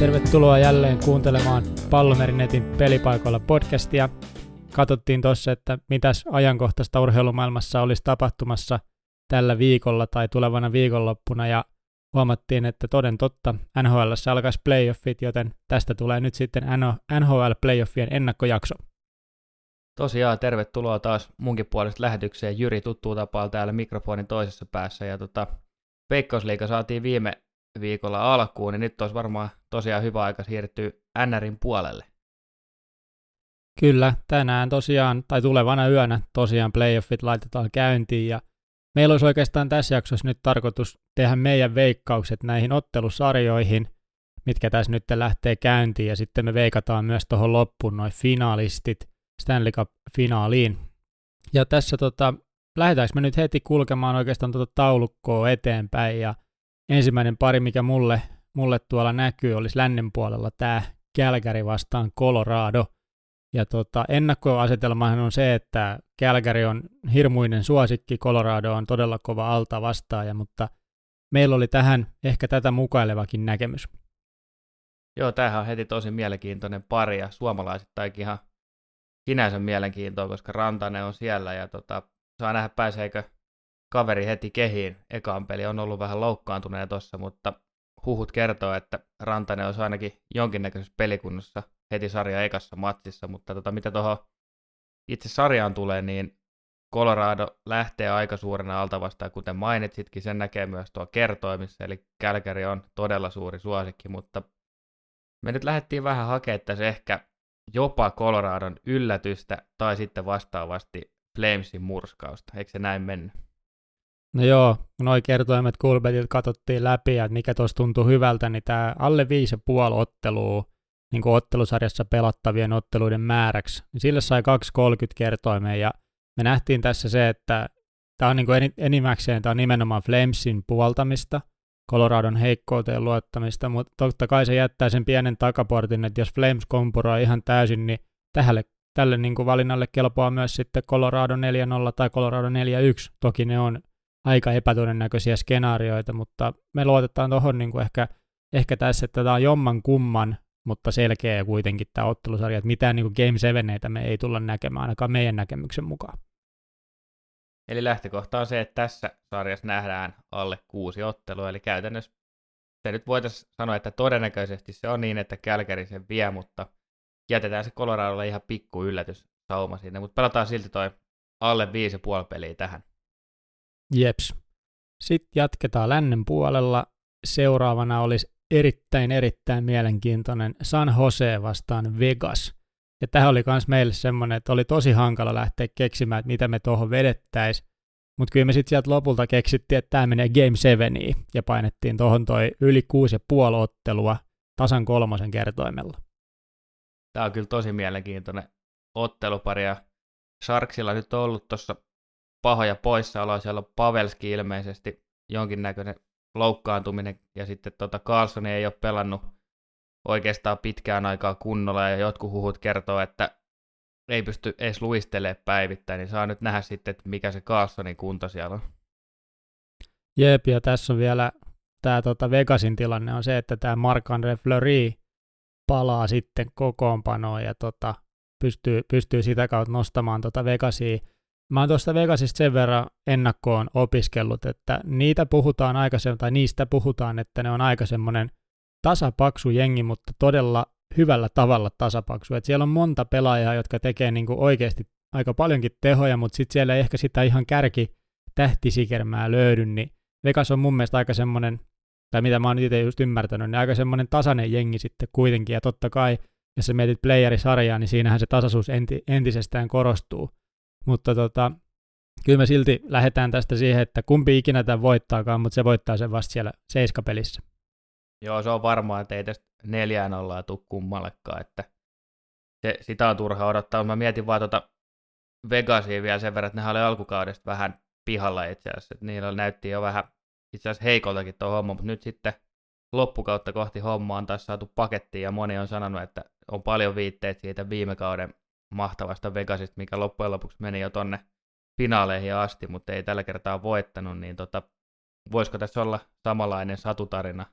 Tervetuloa jälleen kuuntelemaan Pallomerinetin pelipaikoilla podcastia. Katsottiin tuossa, että mitäs ajankohtaista urheilumaailmassa olisi tapahtumassa tällä viikolla tai tulevana viikonloppuna ja huomattiin, että toden totta NHL alkaisi playoffit, joten tästä tulee nyt sitten NHL playoffien ennakkojakso. Tosiaan, tervetuloa taas munkin puolesta lähetykseen. Jyri tuttuu tapaa täällä mikrofonin toisessa päässä. Ja tota, Veikkausliiga saatiin viime viikolla alkuun, niin nyt olisi varmaan tosiaan hyvä aika siirtyä NRin puolelle. Kyllä, tänään tosiaan, tai tulevana yönä tosiaan playoffit laitetaan käyntiin, ja meillä olisi oikeastaan tässä jaksossa nyt tarkoitus tehdä meidän veikkaukset näihin ottelusarjoihin, mitkä tässä nyt lähtee käyntiin, ja sitten me veikataan myös tuohon loppuun noin finaalistit Stanley Cup-finaaliin. Ja tässä tota, lähdetäänkö me nyt heti kulkemaan oikeastaan tuota taulukkoa eteenpäin, ja ensimmäinen pari, mikä mulle, mulle tuolla näkyy, olisi lännen puolella tämä Calgary vastaan Colorado. Ja tota, ennakkoasetelmahan on se, että Calgary on hirmuinen suosikki, Colorado on todella kova alta vastaaja, mutta meillä oli tähän ehkä tätä mukailevakin näkemys. Joo, tämähän on heti tosi mielenkiintoinen pari ja suomalaisittainkin ihan sinänsä mielenkiintoa, koska Rantanen on siellä ja tota, saa nähdä pääseekö kaveri heti kehiin. Ekaan peli on ollut vähän loukkaantuneen tossa, mutta huhut kertoo, että Rantanen olisi ainakin jonkinnäköisessä pelikunnossa heti sarja ekassa matsissa, mutta tota, mitä tuohon itse sarjaan tulee, niin Colorado lähtee aika suurena alta vastaan, kuten mainitsitkin, sen näkee myös tuo kertoimissa, eli Kälkäri on todella suuri suosikki, mutta me nyt lähdettiin vähän hakemaan tässä ehkä jopa Coloradon yllätystä tai sitten vastaavasti Flamesin murskausta. Eikö se näin mennyt? No joo, noi kertoimet Kulbetilta katsottiin läpi, että mikä tuossa tuntuu hyvältä, niin tämä alle 5,5 ottelua niin ottelusarjassa pelattavien otteluiden määräksi, niin sille sai 2,30 kertoimeen, ja me nähtiin tässä se, että tämä on niin kuin enimmäkseen tämä on nimenomaan Flamesin puoltamista, Coloradon heikkouteen luottamista, mutta totta kai se jättää sen pienen takaportin, että jos Flames kompuroi ihan täysin, niin tälle, tälle niin kuin valinnalle kelpaa myös sitten Colorado 4-0 tai Colorado 4-1. Toki ne on aika epätodennäköisiä skenaarioita, mutta me luotetaan tuohon niin ehkä, ehkä tässä, että tämä on jomman kumman, mutta selkeä kuitenkin tämä ottelusarja, että mitään niin Game 7 me ei tulla näkemään ainakaan meidän näkemyksen mukaan. Eli lähtökohta on se, että tässä sarjassa nähdään alle kuusi ottelua, eli käytännössä se nyt voitaisiin sanoa, että todennäköisesti se on niin, että Kälkäri sen vie, mutta jätetään se Coloradolle ihan pikku yllätys sauma sinne, mutta pelataan silti toi alle viisi puoli peliä tähän. Jeps. Sitten jatketaan lännen puolella. Seuraavana olisi erittäin erittäin mielenkiintoinen San Jose vastaan Vegas. Ja tämä oli myös meille semmoinen, että oli tosi hankala lähteä keksimään, että mitä me tuohon vedettäisiin. Mutta kyllä me sitten sieltä lopulta keksittiin, että tämä menee Game 7 ja painettiin tuohon toi yli kuusi ja puoli ottelua tasan kolmosen kertoimella. Tämä on kyllä tosi mielenkiintoinen ottelupari ja Sharksilla nyt on ollut tuossa pahoja poissaoloja, siellä on Pavelski ilmeisesti jonkinnäköinen loukkaantuminen ja sitten tota Carlson ei ole pelannut oikeastaan pitkään aikaa kunnolla ja jotkut huhut kertoo, että ei pysty edes luistelemaan päivittäin, niin saa nyt nähdä sitten, että mikä se Carlsonin kunto siellä on. Jep, ja tässä on vielä tämä tota Vegasin tilanne on se, että tämä Marc-André Fleury palaa sitten kokoonpanoon ja tota, pystyy, pystyy sitä kautta nostamaan tota Vegasia Mä oon tuosta Vegasista sen verran ennakkoon opiskellut, että niitä puhutaan aikaisemmin, tai niistä puhutaan, että ne on aika semmoinen tasapaksu jengi, mutta todella hyvällä tavalla tasapaksu. Et siellä on monta pelaajaa, jotka tekee niinku oikeasti aika paljonkin tehoja, mutta sitten siellä ei ehkä sitä ihan kärki tähtisikermää löydy, niin Vegas on mun mielestä aika semmoinen, tai mitä mä oon itse just ymmärtänyt, niin aika semmoinen tasainen jengi sitten kuitenkin, ja totta kai, jos sä mietit playerisarjaa, niin siinähän se tasaisuus enti, entisestään korostuu. Mutta tota, kyllä me silti lähdetään tästä siihen, että kumpi ikinä tämän voittaakaan, mutta se voittaa sen vasta siellä seiskapelissä. Joo, se on varmaa, että ei tästä neljään ollaan tule kummallekaan, että se, sitä on turha odottaa. Mä mietin vaan tuota Vegasia vielä sen verran, että nehän oli alkukaudesta vähän pihalla itse asiassa, niillä näytti jo vähän itse asiassa heikoltakin tuo homma, mutta nyt sitten loppukautta kohti homma on taas saatu pakettiin ja moni on sanonut, että on paljon viitteitä siitä viime kauden mahtavasta Vegasista, mikä loppujen lopuksi meni jo tonne finaaleihin asti, mutta ei tällä kertaa voittanut, niin tota, voisiko tässä olla samanlainen satutarina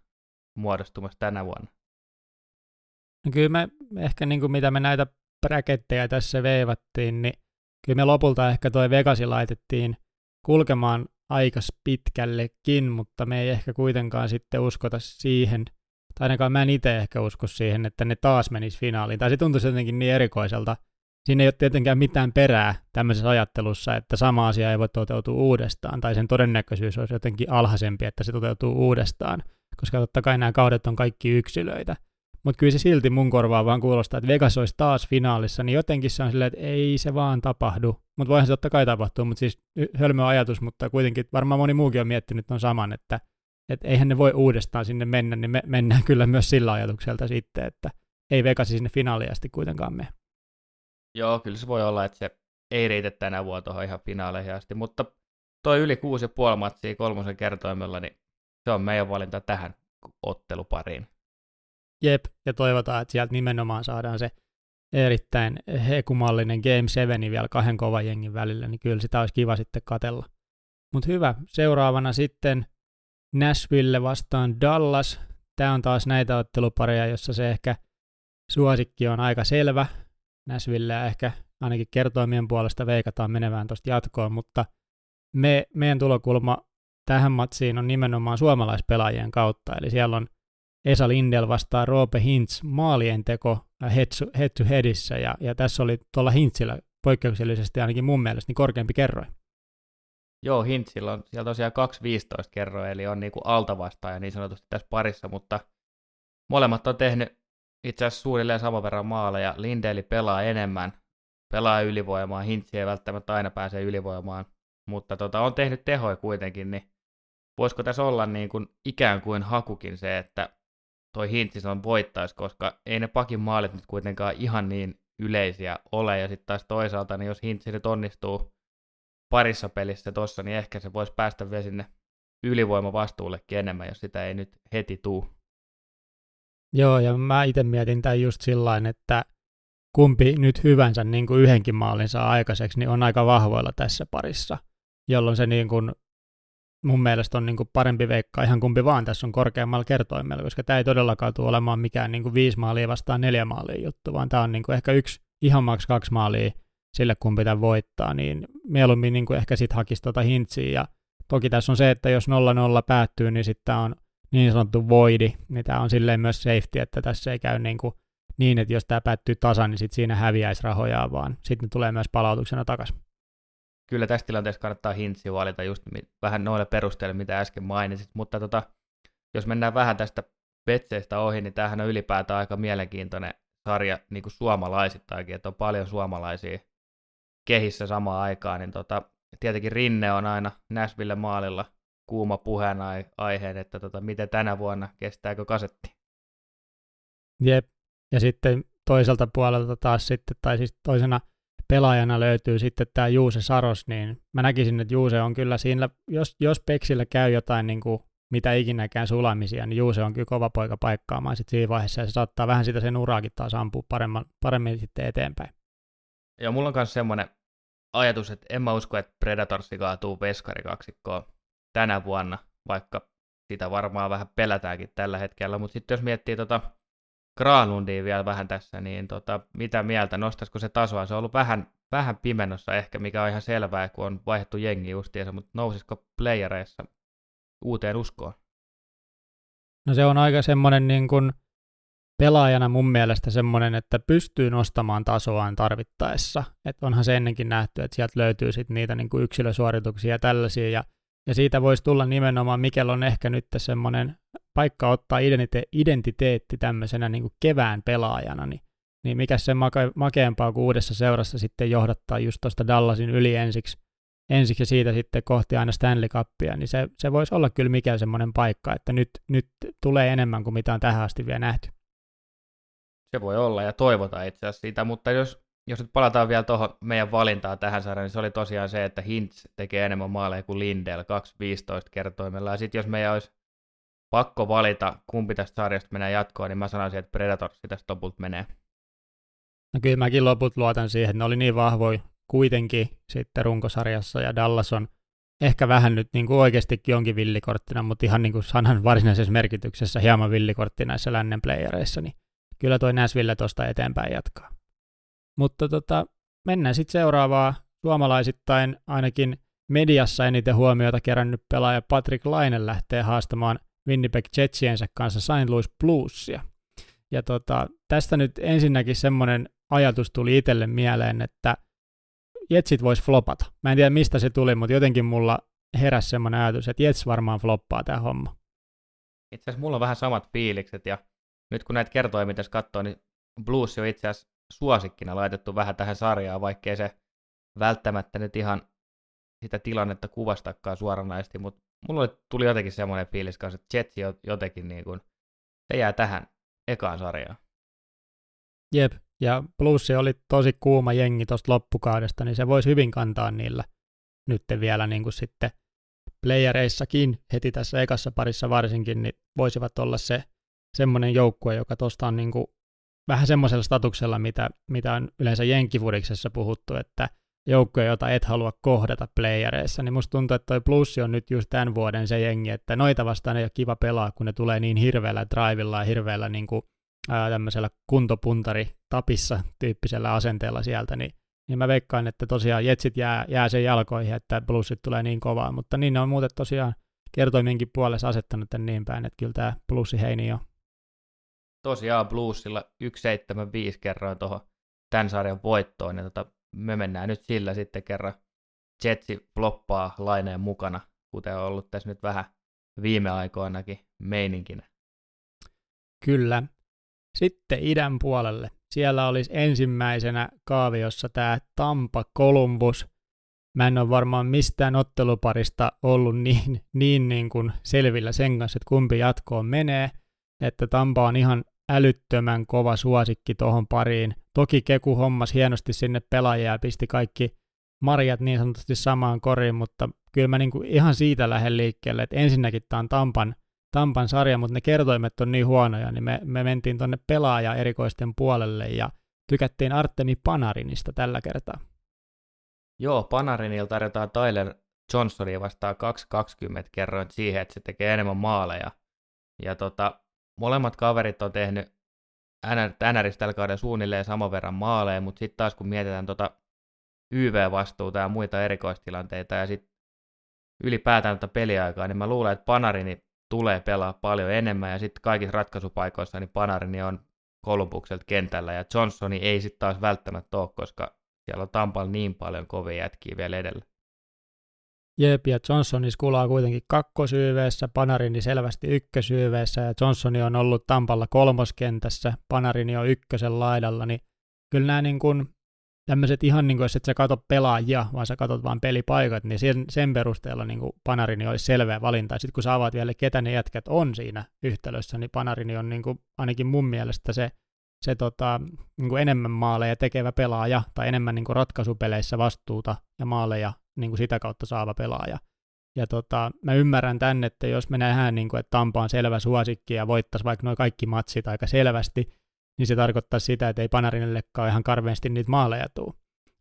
muodostumassa tänä vuonna? No kyllä me ehkä niin kuin mitä me näitä bräkettejä tässä veivattiin, niin kyllä me lopulta ehkä toi Vegasi laitettiin kulkemaan aika pitkällekin, mutta me ei ehkä kuitenkaan sitten uskota siihen, tai ainakaan mä en itse ehkä usko siihen, että ne taas menis finaaliin. Tai se tuntuisi jotenkin niin erikoiselta. Siinä ei ole tietenkään mitään perää tämmöisessä ajattelussa, että sama asia ei voi toteutua uudestaan, tai sen todennäköisyys olisi jotenkin alhaisempi, että se toteutuu uudestaan, koska totta kai nämä kaudet on kaikki yksilöitä. Mutta kyllä se silti mun korvaa vaan kuulostaa, että Vegas olisi taas finaalissa, niin jotenkin se on silleen, että ei se vaan tapahdu. Mutta voihan se totta kai tapahtua, mutta siis hölmö ajatus, mutta kuitenkin varmaan moni muukin on miettinyt on saman, että että eihän ne voi uudestaan sinne mennä, niin me mennään kyllä myös sillä ajatukselta sitten, että ei Vegasi sinne finaaliin asti kuitenkaan mene. Joo, kyllä se voi olla, että se ei riitä tänä vuonna tuohon ihan finaaleihin asti, mutta toi yli 6,5 matsia kolmosen kertoimella, niin se on meidän valinta tähän ottelupariin. Jep, ja toivotaan, että sieltä nimenomaan saadaan se erittäin hekumallinen Game 7 vielä kahden kovan jengin välillä, niin kyllä sitä olisi kiva sitten katella. Mutta hyvä, seuraavana sitten Nashville vastaan Dallas. Tämä on taas näitä ottelupareja, jossa se ehkä suosikki on aika selvä. Nashville ehkä ainakin kertoimien puolesta veikataan menevään tuosta jatkoon, mutta me, meidän tulokulma tähän matsiin on nimenomaan suomalaispelaajien kautta, eli siellä on Esa Lindel vastaa Roope Hintz maalien teko head to headissä, ja, ja tässä oli tuolla Hintzillä poikkeuksellisesti ainakin mun mielestä niin korkeampi kerroin. Joo, Hintzillä on siellä tosiaan 2.15 kerroin, eli on niin kuin altavastaaja niin sanotusti tässä parissa, mutta molemmat on tehnyt itse asiassa suunnilleen saman verran maaleja. Lindeli pelaa enemmän, pelaa ylivoimaa, Hintsi ei välttämättä aina pääse ylivoimaan, mutta tota, on tehnyt tehoja kuitenkin, niin voisiko tässä olla niin kuin ikään kuin hakukin se, että toi Hintsis on voittaisi, koska ei ne pakin maalit nyt kuitenkaan ihan niin yleisiä ole, ja sitten taas toisaalta, niin jos Hintsi nyt onnistuu parissa pelissä tossa, niin ehkä se voisi päästä vielä sinne ylivoimavastuullekin enemmän, jos sitä ei nyt heti tuu. Joo, ja mä itse mietin tämän just sillä että kumpi nyt hyvänsä niin kuin yhdenkin maalin saa aikaiseksi, niin on aika vahvoilla tässä parissa, jolloin se niin kuin, mun mielestä on niin kuin parempi veikka ihan kumpi vaan tässä on korkeammalla kertoimella, koska tämä ei todellakaan tule olemaan mikään niin kuin viisi maalia vastaan neljä maalia juttu, vaan tämä on niin kuin ehkä yksi ihan maks kaksi maalia sille, kun pitää voittaa, niin mieluummin niin kuin ehkä sitten hakisi tuota hintsiä. Ja toki tässä on se, että jos 0-0 päättyy, niin sitten on niin sanottu voidi, niin tämä on silleen myös safety, että tässä ei käy niin, kuin niin että jos tämä päättyy tasan, niin sitten siinä häviäisi rahoja, vaan. Sitten ne tulee myös palautuksena takaisin. Kyllä tässä tilanteessa kannattaa hintsi valita just vähän noille perusteille, mitä äsken mainitsit, mutta tota, jos mennään vähän tästä petseistä ohi, niin tämähän on ylipäätään aika mielenkiintoinen sarja niin kuin suomalaisittainkin, että on paljon suomalaisia kehissä samaan aikaan, niin tota, tietenkin Rinne on aina Näsville maalilla kuuma puheenaiheen, että tota, miten tänä vuonna, kestääkö kasetti? Jep, ja sitten toiselta puolelta taas sitten, tai siis toisena pelaajana löytyy sitten tämä Juuse Saros, niin mä näkisin, että Juuse on kyllä siinä, jos, jos Peksillä käy jotain niin kuin mitä ikinäkään sulamisia, niin Juuse on kyllä kova poika paikkaamaan sitten siinä vaiheessa, ja se saattaa vähän sitä sen uraakin taas ampua paremmin, paremmin sitten eteenpäin. Ja mulla on myös semmoinen ajatus, että en mä usko, että Predatorsi kaatuu veskarikaksikkoon tänä vuonna, vaikka sitä varmaan vähän pelätäänkin tällä hetkellä, mutta sitten jos miettii tota Granlundia vielä vähän tässä, niin tota, mitä mieltä, nostaisiko se tasoa? Se on ollut vähän, vähän pimennossa ehkä, mikä on ihan selvää, kun on vaihdettu jengi justiinsa, mutta nousisiko playereissa uuteen uskoon? No se on aika semmoinen niin kuin pelaajana mun mielestä semmoinen, että pystyy nostamaan tasoaan tarvittaessa. Että onhan se ennenkin nähty, että sieltä löytyy sitten niitä niin kuin yksilösuorituksia ja tällaisia. Ja, ja siitä voisi tulla nimenomaan, Mikel on ehkä nyt semmoinen paikka ottaa identite- identiteetti tämmöisenä niin kuin kevään pelaajana, niin, niin mikä se make- makeampaa kuin uudessa seurassa sitten johdattaa just tuosta Dallasin yli ensiksi, ensiksi ja siitä sitten kohti aina Stanley Cupia, niin se, se voisi olla kyllä mikä semmoinen paikka, että nyt, nyt tulee enemmän kuin mitä on tähän asti vielä nähty. Se voi olla ja toivotaan itse asiassa sitä, mutta jos, jos nyt palataan vielä tuohon meidän valintaan tähän sarjaan, niin se oli tosiaan se, että Hintz tekee enemmän maaleja kuin Lindell 2-15 kertoimella. Ja sitten jos meidän olisi pakko valita, kumpi tästä sarjasta menee jatkoon, niin mä sanoisin, että Predators tästä lopulta menee. No kyllä mäkin loput luotan siihen, että ne oli niin vahvoja kuitenkin sitten runkosarjassa ja Dallas on ehkä vähän nyt niin kuin oikeastikin onkin villikorttina, mutta ihan niin kuin sanan varsinaisessa merkityksessä hieman villikortti näissä lännen playereissa, niin kyllä toi Näsville tuosta eteenpäin jatkaa. Mutta tota, mennään sitten seuraavaa suomalaisittain ainakin mediassa eniten huomiota kerännyt pelaaja Patrick Laine lähtee haastamaan Winnipeg Jetsiensä kanssa St. Louis Bluesia. Ja tota, tästä nyt ensinnäkin semmoinen ajatus tuli itselle mieleen, että Jetsit vois flopata. Mä en tiedä mistä se tuli, mutta jotenkin mulla heräsi semmoinen ajatus, että Jets varmaan floppaa tämä homma. Itse asiassa mulla on vähän samat fiilikset ja nyt kun näitä kertoo, mitä katsoo, niin Blues on itse asiassa suosikkina laitettu vähän tähän sarjaan, vaikkei se välttämättä nyt ihan sitä tilannetta kuvastakaan suoranaisesti, mutta mulla tuli jotenkin semmoinen fiilis kanssa, että Jetsi jotenkin niin kuin, se jää tähän ekaan sarjaan. Jep, ja plussi oli tosi kuuma jengi tuosta loppukaudesta, niin se voisi hyvin kantaa niillä nyt vielä niin kuin sitten playereissakin heti tässä ekassa parissa varsinkin, niin voisivat olla se semmoinen joukkue, joka tuosta on niin kuin vähän semmoisella statuksella, mitä, mitä on yleensä jenkifudiksessa puhuttu, että joukkue, jota et halua kohdata playereissa, niin musta tuntuu, että toi plussi on nyt just tämän vuoden se jengi, että noita vastaan ei ole kiva pelaa, kun ne tulee niin hirveällä drivilla ja hirveällä niin kuin, ää, tämmöisellä kuntopuntari tapissa tyyppisellä asenteella sieltä, niin, niin mä veikkaan, että tosiaan jetsit jää, jää sen jalkoihin, että plussit tulee niin kovaa, mutta niin ne on muuten tosiaan kertoimienkin puolessa asettanut tämän niin päin, että kyllä tämä plussi heini on. Tosiaan Bluesilla 175 kerroin tuohon tämän sarjan voittoon, ja tota, me mennään nyt sillä sitten kerran Jetsi floppaa laineen mukana, kuten on ollut tässä nyt vähän viime aikoinakin meininkinä. Kyllä. Sitten idän puolelle. Siellä olisi ensimmäisenä kaaviossa tämä Tampa Columbus. Mä en ole varmaan mistään otteluparista ollut niin, niin, niin kuin selvillä sen kanssa, että kumpi jatkoon menee. Että Tampa on ihan älyttömän kova suosikki tuohon pariin. Toki Keku hommas hienosti sinne pelaajia ja pisti kaikki marjat niin sanotusti samaan koriin, mutta kyllä mä niinku ihan siitä lähden liikkeelle, että ensinnäkin tämä on Tampan, Tampan sarja, mutta ne kertoimet on niin huonoja, niin me, me mentiin tuonne pelaaja erikoisten puolelle ja tykättiin Artemi Panarinista tällä kertaa. Joo, Panarinilta tarjotaan Tyler Johnsonia vastaan 2.20 kerroin siihen, että se tekee enemmän maaleja. Ja tota, molemmat kaverit on tehnyt NRistä tällä kauden suunnilleen saman verran maaleja, mutta sitten taas kun mietitään tota YV-vastuuta ja muita erikoistilanteita ja sitten ylipäätään tätä peliaikaa, niin mä luulen, että Panarini tulee pelaa paljon enemmän ja sitten kaikissa ratkaisupaikoissa niin Panarini on Kolumbukselta kentällä ja Johnsoni ei sitten taas välttämättä ole, koska siellä on Tampalla niin paljon kovia jätkiä vielä edellä. Jep, ja Johnsonis kulaa kuitenkin kakkosyyveessä, Panarini selvästi ykkösyyveessä, ja Johnsoni on ollut Tampalla kolmoskentässä, Panarini on ykkösen laidalla, niin kyllä nämä niin kuin, tämmöiset ihan niin kuin, jos et sä kato pelaajia, vaan sä katot vaan pelipaikat, niin sen, sen perusteella niin kuin Panarini olisi selveä valinta. Sitten kun sä avaat vielä, ketä ne jätkät on siinä yhtälössä, niin Panarini on niin kuin, ainakin mun mielestä se, se tota, niin kuin enemmän maaleja tekevä pelaaja, tai enemmän niin kuin ratkaisupeleissä vastuuta ja maaleja niin kuin sitä kautta saava pelaaja. Ja tota, mä ymmärrän tänne, että jos me nähdään, niin kuin, että Tampa on selvä suosikki ja voittaisi vaikka noin kaikki matsit aika selvästi, niin se tarkoittaa sitä, että ei Panarinellekaan ihan karveasti niitä maaleja tuu.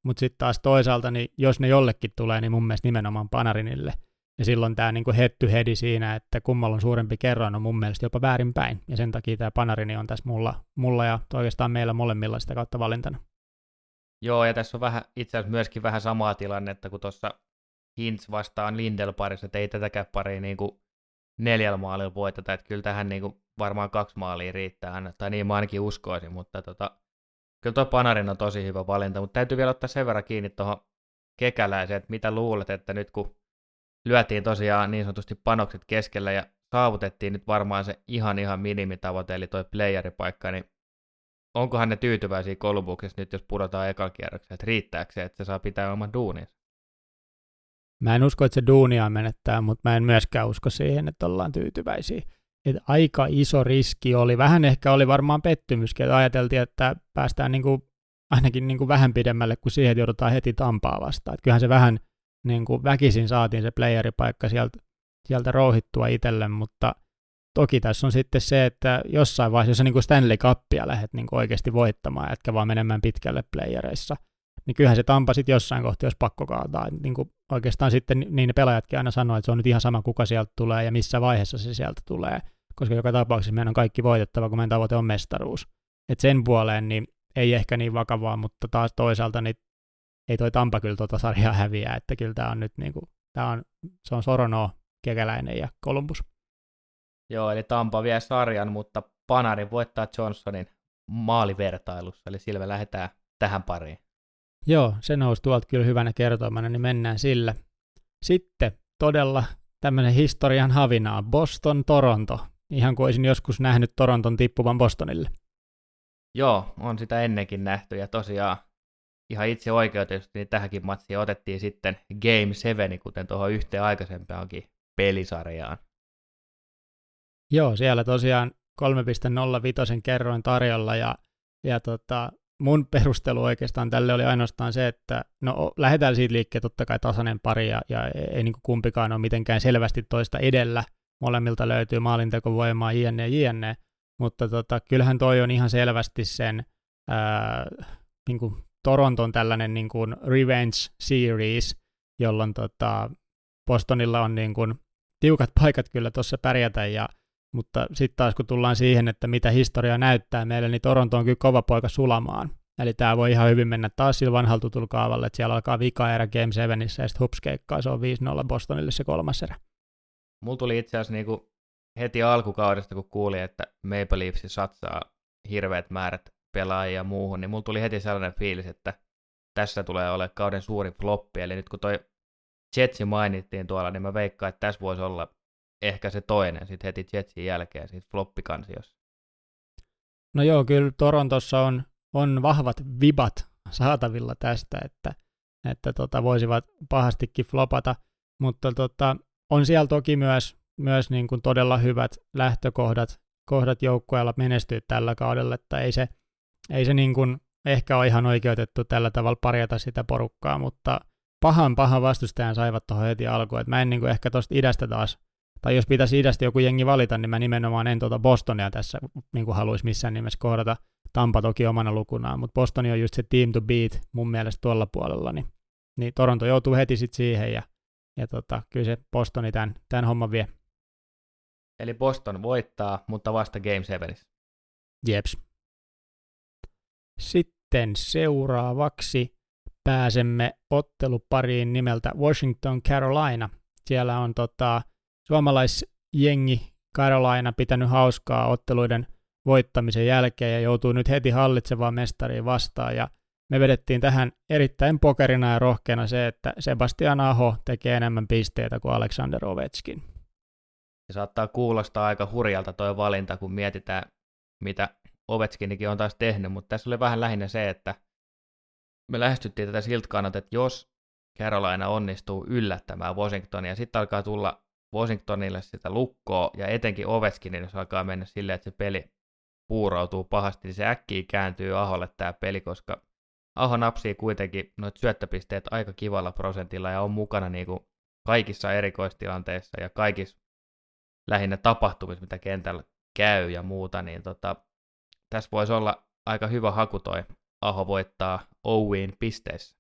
Mutta sitten taas toisaalta, niin jos ne jollekin tulee, niin mun mielestä nimenomaan Panarinille. Ja silloin tämä niin hetty hedi siinä, että kummalla on suurempi kerroin, on mun mielestä jopa väärinpäin. Ja sen takia tämä Panarini on tässä mulla, mulla ja oikeastaan meillä molemmilla sitä kautta valintana. Joo, ja tässä on vähän, itse asiassa myöskin vähän samaa tilannetta kuin tuossa Hintz vastaan Lindel parissa, että ei tätäkään pari niin kuin neljällä maalilla voiteta, että kyllä tähän niin kuin varmaan kaksi maalia riittää, tai niin mä ainakin uskoisin, mutta tota, kyllä tuo Panarin on tosi hyvä valinta, mutta täytyy vielä ottaa sen verran kiinni tuohon kekäläiseen, että mitä luulet, että nyt kun lyötiin tosiaan niin sanotusti panokset keskellä ja saavutettiin nyt varmaan se ihan ihan minimitavoite, eli toi playeripaikka, niin onkohan ne tyytyväisiä Kolumbuksessa nyt, jos pudotaan ekalla kierroksella, että riittääkö se, että se saa pitää oman duuninsa? Mä en usko, että se duunia menettää, mutta mä en myöskään usko siihen, että ollaan tyytyväisiä. Et aika iso riski oli. Vähän ehkä oli varmaan pettymyskin, että ajateltiin, että päästään niinku, ainakin niinku vähän pidemmälle kuin siihen, että joudutaan heti Tampaa vastaan. Et kyllähän se vähän niinku väkisin saatiin se playeripaikka sieltä, sieltä rouhittua itselle, mutta – toki tässä on sitten se, että jossain vaiheessa, jos sä niin Stanley Cupia lähdet niin oikeasti voittamaan, etkä vaan menemään pitkälle playereissa, niin kyllähän se Tampa sitten jossain kohtaa, jos pakko kaataa. Niin kuin oikeastaan sitten niin ne pelaajatkin aina sanoo, että se on nyt ihan sama, kuka sieltä tulee ja missä vaiheessa se sieltä tulee, koska joka tapauksessa meidän on kaikki voitettava, kun meidän tavoite on mestaruus. et sen puoleen niin ei ehkä niin vakavaa, mutta taas toisaalta niin ei toi Tampa kyllä tuota sarjaa häviää, että kyllä tämä on nyt niin kuin, tää on, se on Sorono, Kekäläinen ja Columbus. Joo, eli Tampa vie sarjan, mutta Panarin voittaa Johnsonin maalivertailussa, eli sillä lähdetään tähän pariin. Joo, se nousi tuolta kyllä hyvänä kertoimana, niin mennään sillä. Sitten todella tämmöinen historian havinaa, Boston-Toronto. Ihan kuin olisin joskus nähnyt Toronton tippuvan Bostonille. Joo, on sitä ennenkin nähty, ja tosiaan ihan itse oikeutetusti niin tähänkin matsiin otettiin sitten Game 7, kuten tuohon yhteen aikaisempaankin pelisarjaan. Joo, siellä tosiaan 3.05 kerroin tarjolla ja, ja tota, mun perustelu oikeastaan tälle oli ainoastaan se, että no lähdetään siitä liikkeelle totta kai tasainen pari ja, ja ei niin kumpikaan ole mitenkään selvästi toista edellä. Molemmilta löytyy maalintekovoimaa jne jne, mutta tota, kyllähän toi on ihan selvästi sen ää, niin kuin Toronton tällainen niin kuin revenge series, jolloin tota, Bostonilla on niin kuin tiukat paikat kyllä tuossa pärjätä ja mutta sitten taas kun tullaan siihen, että mitä historia näyttää meille, niin Toronto on kyllä kova poika sulamaan. Eli tämä voi ihan hyvin mennä taas sillä vanhalla kaavalle, että siellä alkaa vika erä Game 7 ja sitten hups keikkaa, se on 5-0 Bostonille se kolmas erä. Mulla tuli itse asiassa niinku heti alkukaudesta, kun kuulin, että Maple Leafs satsaa hirveät määrät pelaajia ja muuhun, niin mulla tuli heti sellainen fiilis, että tässä tulee olemaan kauden suuri floppi. Eli nyt kun toi Jetsi mainittiin tuolla, niin mä veikkaan, että tässä voisi olla ehkä se toinen sitten heti Jetsin jälkeen siitä floppikansiossa. No joo, kyllä Torontossa on, on vahvat vibat saatavilla tästä, että, että tota, voisivat pahastikin flopata, mutta tota, on siellä toki myös, myös niin kuin todella hyvät lähtökohdat kohdat joukkueella menestyä tällä kaudella, että ei se, ei se niin kuin ehkä ole ihan oikeutettu tällä tavalla parjata sitä porukkaa, mutta pahan pahan vastustajan saivat tuohon heti alkuun, että mä en niin kuin ehkä tuosta idästä taas tai jos pitäisi idästä joku jengi valita, niin mä nimenomaan en tuota Bostonia tässä niin kuin haluaisi missään nimessä kohdata. Tampa toki omana lukunaan, mutta Bostoni on just se team to beat mun mielestä tuolla puolella, niin, niin Toronto joutuu heti sitten siihen ja, ja tota, kyllä se Bostoni tämän, tämän homman vie. Eli Boston voittaa, mutta vasta Game 7. Jeps. Sitten seuraavaksi pääsemme ottelupariin nimeltä Washington Carolina. Siellä on tota, suomalaisjengi Carolina pitänyt hauskaa otteluiden voittamisen jälkeen ja joutuu nyt heti hallitsevaan mestariin vastaan. Ja me vedettiin tähän erittäin pokerina ja rohkeana se, että Sebastian Aho tekee enemmän pisteitä kuin Alexander Ovechkin. Se saattaa kuulostaa aika hurjalta tuo valinta, kun mietitään, mitä Ovechkinikin on taas tehnyt, mutta tässä oli vähän lähinnä se, että me lähestyttiin tätä siltä kannalta, että jos Carolina onnistuu yllättämään Washingtonia, sitten alkaa tulla Washingtonille sitä lukkoa, ja etenkin Ovechkinin, jos alkaa mennä silleen, että se peli puurautuu pahasti, niin se äkkiä kääntyy Aholle tämä peli, koska Aho napsii kuitenkin noita syöttöpisteet aika kivalla prosentilla ja on mukana niin kuin kaikissa erikoistilanteissa ja kaikissa lähinnä tapahtumissa, mitä kentällä käy ja muuta, niin tota, tässä voisi olla aika hyvä haku toi Aho voittaa Owiin pisteissä.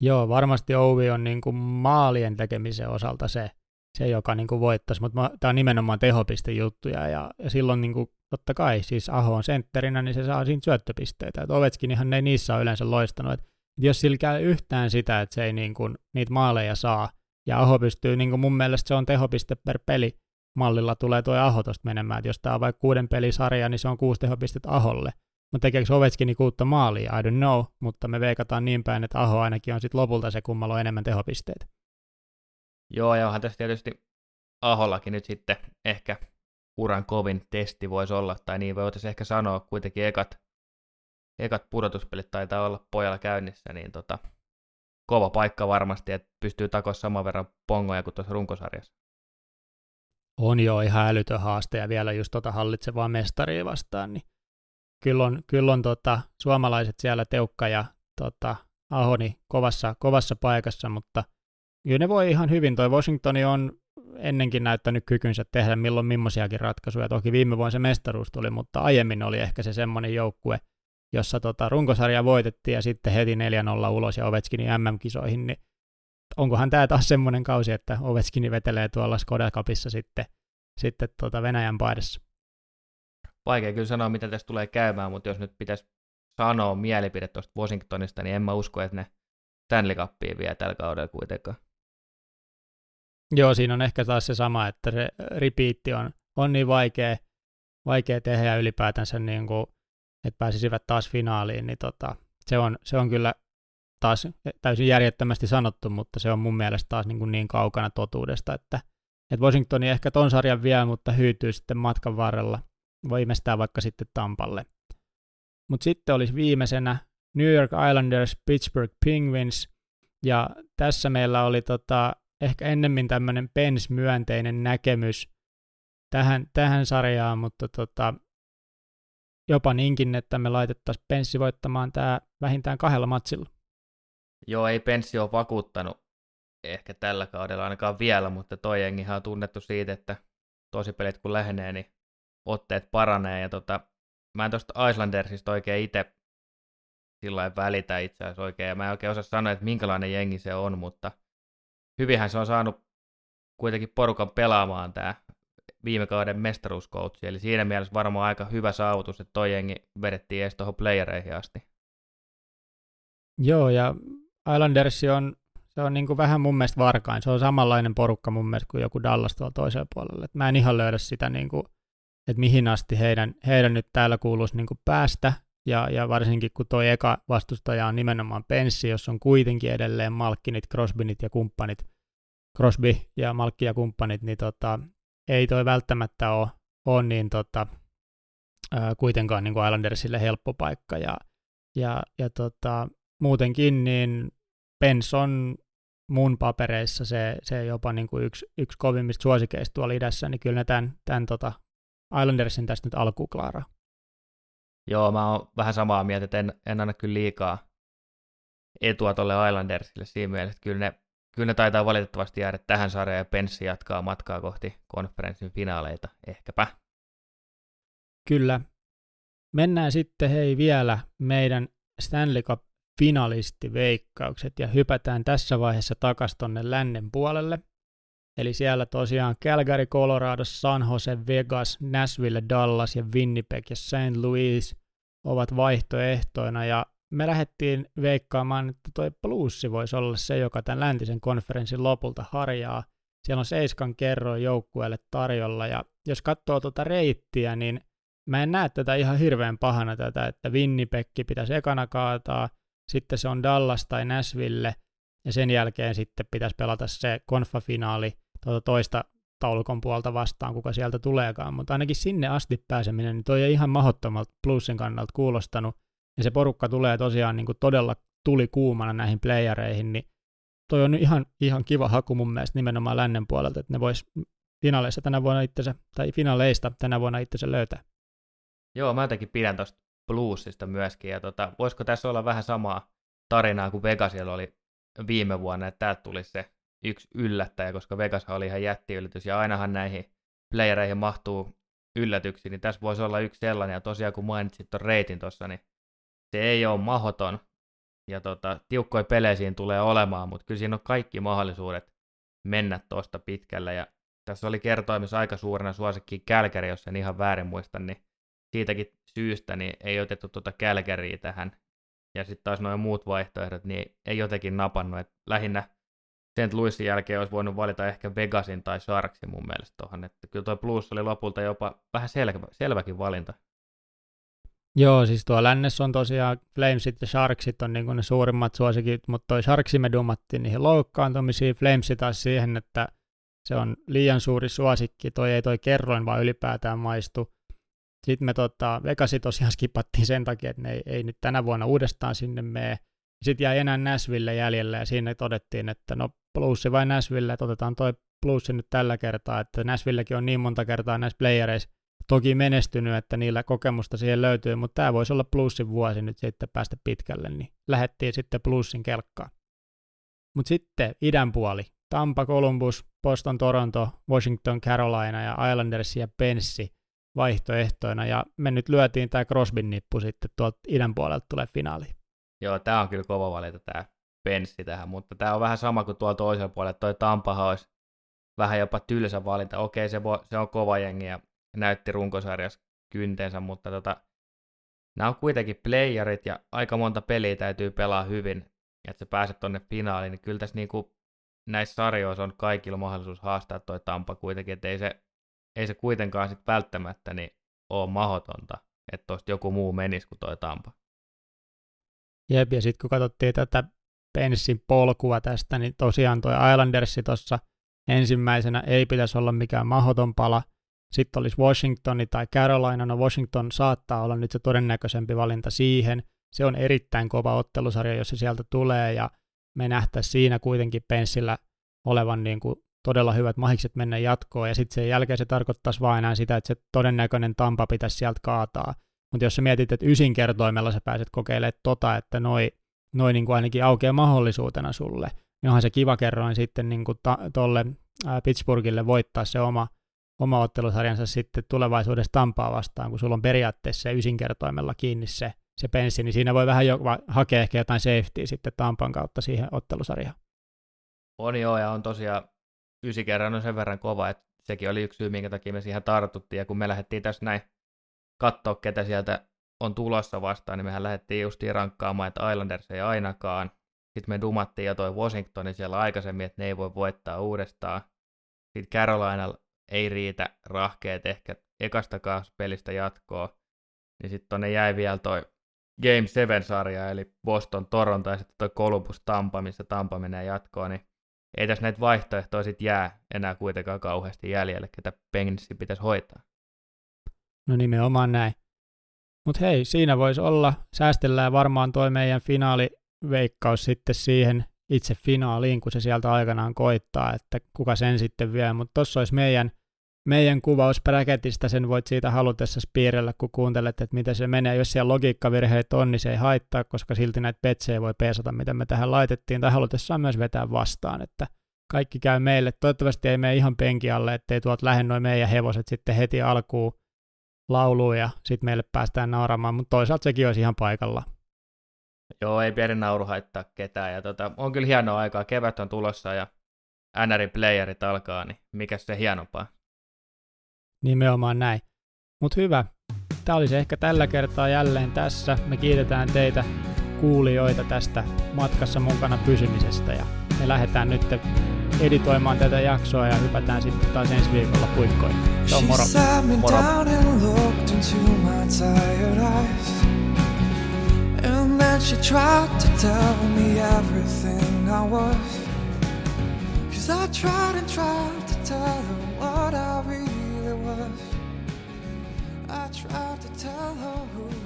Joo, varmasti Owi on niin kuin maalien tekemisen osalta se, se, joka niin kuin voittaisi, mutta tämä on nimenomaan tehopistejuttuja, ja, ja silloin niin kuin, totta kai, siis Aho on sentterinä, niin se saa siinä syöttöpisteitä, että Ovetskin ihan ei niissä ole yleensä loistanut, että jos sillä käy yhtään sitä, että se ei niin kuin, niitä maaleja saa, ja Aho pystyy, niin kuin mun mielestä se on tehopiste per peli, mallilla tulee tuo Aho tosta menemään, että jos tämä on vaikka kuuden pelisarja, niin se on kuusi tehopistettä Aholle, mutta tekeekö Ovechkin kuutta maalia, I don't know, mutta me veikataan niin päin, että Aho ainakin on sitten lopulta se, kummalla on enemmän tehopisteitä. Joo, ja onhan tässä tietysti Ahollakin nyt sitten ehkä uran kovin testi voisi olla, tai niin voitaisiin ehkä sanoa, kuitenkin ekat, ekat pudotuspelit taitaa olla pojalla käynnissä, niin tota, kova paikka varmasti, että pystyy takoa saman verran pongoja kuin tuossa runkosarjassa. On jo ihan älytön haaste, ja vielä just tota hallitsevaa mestaria vastaan, niin kyllä on, kyllä on tota, suomalaiset siellä Teukka ja tota, Ahoni kovassa, kovassa paikassa, mutta – Kyllä ne voi ihan hyvin. Toi Washingtoni on ennenkin näyttänyt kykynsä tehdä milloin millaisiakin ratkaisuja. Toki viime vuonna se mestaruus tuli, mutta aiemmin oli ehkä se semmoinen joukkue, jossa tota, runkosarja voitettiin ja sitten heti 4-0 ulos ja Ovechkinin MM-kisoihin, niin onkohan tämä taas semmoinen kausi, että Ovechkini vetelee tuolla Skoda Cupissa sitten, sitten tota Venäjän paidassa. vaikea kyllä sanoa, mitä tässä tulee käymään, mutta jos nyt pitäisi sanoa mielipide tuosta Washingtonista, niin en mä usko, että ne Stanley Cupia vie tällä kaudella kuitenkaan. Joo, siinä on ehkä taas se sama, että se repeatti on, on niin vaikea, vaikea tehdä ylipäätänsä, niin kuin, että pääsisivät taas finaaliin, niin tota, se, on, se on kyllä taas täysin järjettömästi sanottu, mutta se on mun mielestä taas niin, kuin niin kaukana totuudesta, että, että Washingtoni ehkä ton sarjan vie, mutta hyytyy sitten matkan varrella. Voi imestää vaikka sitten Tampalle. Mutta sitten olisi viimeisenä New York Islanders, Pittsburgh Penguins, ja tässä meillä oli tota, ehkä ennemmin tämmöinen Pens-myönteinen näkemys tähän, tähän sarjaan, mutta tota, jopa niinkin, että me laitettaisiin Penssi voittamaan tämä vähintään kahdella matsilla. Joo, ei Penssi ole vakuuttanut ehkä tällä kaudella ainakaan vielä, mutta toi jengihan on tunnettu siitä, että tosi pelit kun lähenee, niin otteet paranee. Ja tota, mä en tuosta Icelandersista oikein itse sillä välitä itse asiassa oikein, ja mä en oikein osaa sanoa, että minkälainen jengi se on, mutta hyvinhän se on saanut kuitenkin porukan pelaamaan tämä viime kauden mestaruuskoutsi, eli siinä mielessä varmaan aika hyvä saavutus, että toi jengi vedettiin edes tuohon playereihin asti. Joo, ja Islanders on, se on niin kuin vähän mun mielestä varkain. Se on samanlainen porukka mun mielestä kuin joku Dallas tuolla toisella puolella. Et mä en ihan löydä sitä, niin kuin, että mihin asti heidän, heidän nyt täällä kuuluisi niin kuin päästä. Ja, ja varsinkin kun tuo eka vastustaja on nimenomaan Penssi, jos on kuitenkin edelleen Malkkinit, Crosbynit ja kumppanit, Crosby ja Malkki ja kumppanit, niin tota, ei toi välttämättä ole, ole niin tota, ää, kuitenkaan niin kuin Islandersille helppo paikka. Ja, ja, ja tota, muutenkin niin Pens on mun papereissa se, se jopa niin kuin yksi, yksi kovimmista suosikeista tuolla idässä, niin kyllä ne tämän, tämän tota Islandersin tästä nyt alkuun klaaraa. Joo, mä oon vähän samaa mieltä, että en, en anna kyllä liikaa etua tuolle Islandersille siinä mielessä, että kyllä ne, kyllä ne taitaa valitettavasti jäädä tähän sarjaan ja Penssi jatkaa matkaa kohti konferenssin finaaleita, ehkäpä. Kyllä. Mennään sitten hei vielä meidän Stanley Cup finalistiveikkaukset ja hypätään tässä vaiheessa takaisin tonne lännen puolelle. Eli siellä tosiaan Calgary, Colorado, San Jose, Vegas, Nashville, Dallas ja Winnipeg ja St. Louis ovat vaihtoehtoina ja me lähdettiin veikkaamaan, että toi plussi voisi olla se, joka tämän läntisen konferenssin lopulta harjaa. Siellä on seiskan kerroin joukkueelle tarjolla ja jos katsoo tuota reittiä, niin mä en näe tätä ihan hirveän pahana tätä, että Winnipeg pitäisi ekana kaataa, sitten se on Dallas tai Nashville, ja sen jälkeen sitten pitäisi pelata se konfafinaali tuota toista taulukon puolta vastaan, kuka sieltä tuleekaan, mutta ainakin sinne asti pääseminen, niin toi ei ihan mahdottomalta plussin kannalta kuulostanut, ja se porukka tulee tosiaan niin kuin todella tuli kuumana näihin playereihin, niin toi on ihan, ihan kiva haku mun mielestä nimenomaan lännen puolelta, että ne vois finaaleissa tänä vuonna itsensä, tai finaaleista tänä vuonna itsensä löytää. Joo, mä jotenkin pidän tuosta bluesista myöskin, ja tota, voisiko tässä olla vähän samaa tarinaa kuin Vegasilla oli viime vuonna, että täältä tuli se yksi yllättäjä, koska Vegas oli ihan jättiyllätys, ja ainahan näihin playereihin mahtuu yllätyksiä, niin tässä voisi olla yksi sellainen, ja tosiaan kun mainitsit tuon reitin tuossa, niin se ei ole mahoton, ja tota, tiukkoja pelejä siinä tulee olemaan, mutta kyllä siinä on kaikki mahdollisuudet mennä tuosta pitkälle, ja tässä oli kertoimissa aika suurena suosikki Kälkäri, jos en ihan väärin muista, niin siitäkin syystä niin ei otettu tuota Kälkäriä tähän. Ja sitten taas nuo muut vaihtoehdot, niin ei jotenkin napannut. Et lähinnä St. Louisin jälkeen olisi voinut valita ehkä Vegasin tai Sharksin mun mielestä tuohon. Että kyllä tuo Plus oli lopulta jopa vähän selvä, selväkin valinta. Joo, siis tuo lännessä on tosiaan Flamesit ja Sharksit on niin ne suurimmat suosikit, mutta toi Sharksi me dummattiin niihin loukkaantumisiin, Flamesi taas siihen, että se on liian suuri suosikki, toi ei toi kerroin vaan ylipäätään maistu. Sitten me tota, Vegasi tosiaan skipattiin sen takia, että ne ei, ei nyt tänä vuonna uudestaan sinne mene. Sitten jäi enää Nashville jäljelle ja siinä todettiin, että no plussi vai Nashville, että otetaan toi plussi nyt tällä kertaa, että Nashvillekin on niin monta kertaa näissä playereissa toki menestynyt, että niillä kokemusta siihen löytyy, mutta tämä voisi olla plussin vuosi nyt sitten päästä pitkälle, niin lähettiin sitten plussin kelkkaan. Mutta sitten idän puoli, Tampa, Columbus, Boston, Toronto, Washington, Carolina ja Islanders ja Penssi vaihtoehtoina, ja me nyt lyötiin tämä Crosbyn nippu sitten tuolta idän puolelta tulee finaaliin. Joo, tämä on kyllä kova valinta tämä Penssi tähän, mutta tämä on vähän sama kuin tuolla toisella puolella, toi Tampahan olisi vähän jopa tylsä valinta. Okei, se, voi, se on kova jengi ja näytti runkosarjassa kyntensä, mutta tota, nämä on kuitenkin playerit ja aika monta peliä täytyy pelaa hyvin, että sä pääset tonne finaaliin, niin kyllä tässä niinku näissä sarjoissa on kaikilla mahdollisuus haastaa toi Tampa kuitenkin, että ei se, ei se kuitenkaan sit välttämättä niin ole mahdotonta, että tosta joku muu menisi kuin toi Tampa. Jep, ja sitten kun katsottiin tätä Pensin polkua tästä, niin tosiaan toi Islandersi tuossa ensimmäisenä ei pitäisi olla mikään mahdoton pala. Sitten olisi Washingtoni tai Carolina. No Washington saattaa olla nyt se todennäköisempi valinta siihen. Se on erittäin kova ottelusarja, jos se sieltä tulee, ja me nähtäisiin siinä kuitenkin Pensillä olevan niin kuin todella hyvät mahikset mennä jatkoon, ja sitten sen jälkeen se tarkoittaisi vain enää sitä, että se todennäköinen Tampa pitäisi sieltä kaataa. Mutta jos sä mietit, että yksinkertoimella sä pääset kokeilemaan tota, että noi, noi niin kuin ainakin aukeaa mahdollisuutena sulle, niin onhan se kiva kerroin sitten niin kuin ta- tolle ää, Pittsburghille voittaa se oma, oma ottelusarjansa sitten tulevaisuudessa Tampaa vastaan, kun sulla on periaatteessa se yksinkertoimella kiinni se, se penssi, niin siinä voi vähän jo, hakea ehkä jotain safetyä sitten Tampan kautta siihen ottelusarjaan. On joo, ja on tosiaan ysi kerran on sen verran kova, että sekin oli yksi syy, minkä takia me siihen tartuttiin, ja kun me lähdettiin tässä näin katsoa, ketä sieltä on tulossa vastaan, niin mehän lähdettiin justiin rankkaamaan, että Islanders ei ainakaan. Sitten me dumattiin jo toi Washingtonin siellä aikaisemmin, että ne ei voi voittaa uudestaan. Sitten Carolina ei riitä rahkeet ehkä ekastakaan pelistä jatkoa. Niin sitten tonne jäi vielä toi Game 7-sarja, eli Boston Toronto ja sitten toi Columbus Tampa, missä Tampa menee jatkoon, niin ei tässä näitä vaihtoehtoja sitten jää enää kuitenkaan kauheasti jäljelle, ketä Penguinsin pitäisi hoitaa. No nimenomaan näin. Mutta hei, siinä voisi olla, säästellään varmaan toi meidän finaaliveikkaus sitten siihen itse finaaliin, kun se sieltä aikanaan koittaa, että kuka sen sitten vie. Mutta tuossa olisi meidän, meidän kuvaus bräketistä, sen voit siitä halutessa piirrellä, kun kuuntelet, että miten se menee. Jos siellä logiikkavirheet on, niin se ei haittaa, koska silti näitä petsejä voi peesata, mitä me tähän laitettiin, tai halutessaan myös vetää vastaan, että kaikki käy meille. Toivottavasti ei mene ihan penki alle, ettei tuolta lähde noin meidän hevoset sitten heti alkuun lauluun ja sitten meille päästään nauramaan, mutta toisaalta sekin olisi ihan paikalla. Joo, ei pieni nauru haittaa ketään. Ja tota, on kyllä hienoa aikaa. Kevät on tulossa ja NRin playerit alkaa, niin mikä se hienompaa? Nimenomaan näin. Mutta hyvä. Tämä olisi ehkä tällä kertaa jälleen tässä. Me kiitetään teitä kuulijoita tästä matkassa mukana pysymisestä ja me lähdetään nyt editoimaan tätä jaksoa ja hypätään sitten taas ensi viikolla puikkoihin. Se on moro. moro. And then she tried to tell me everything I was Cause I tried and tried to tell her what I really was. I tried to tell her who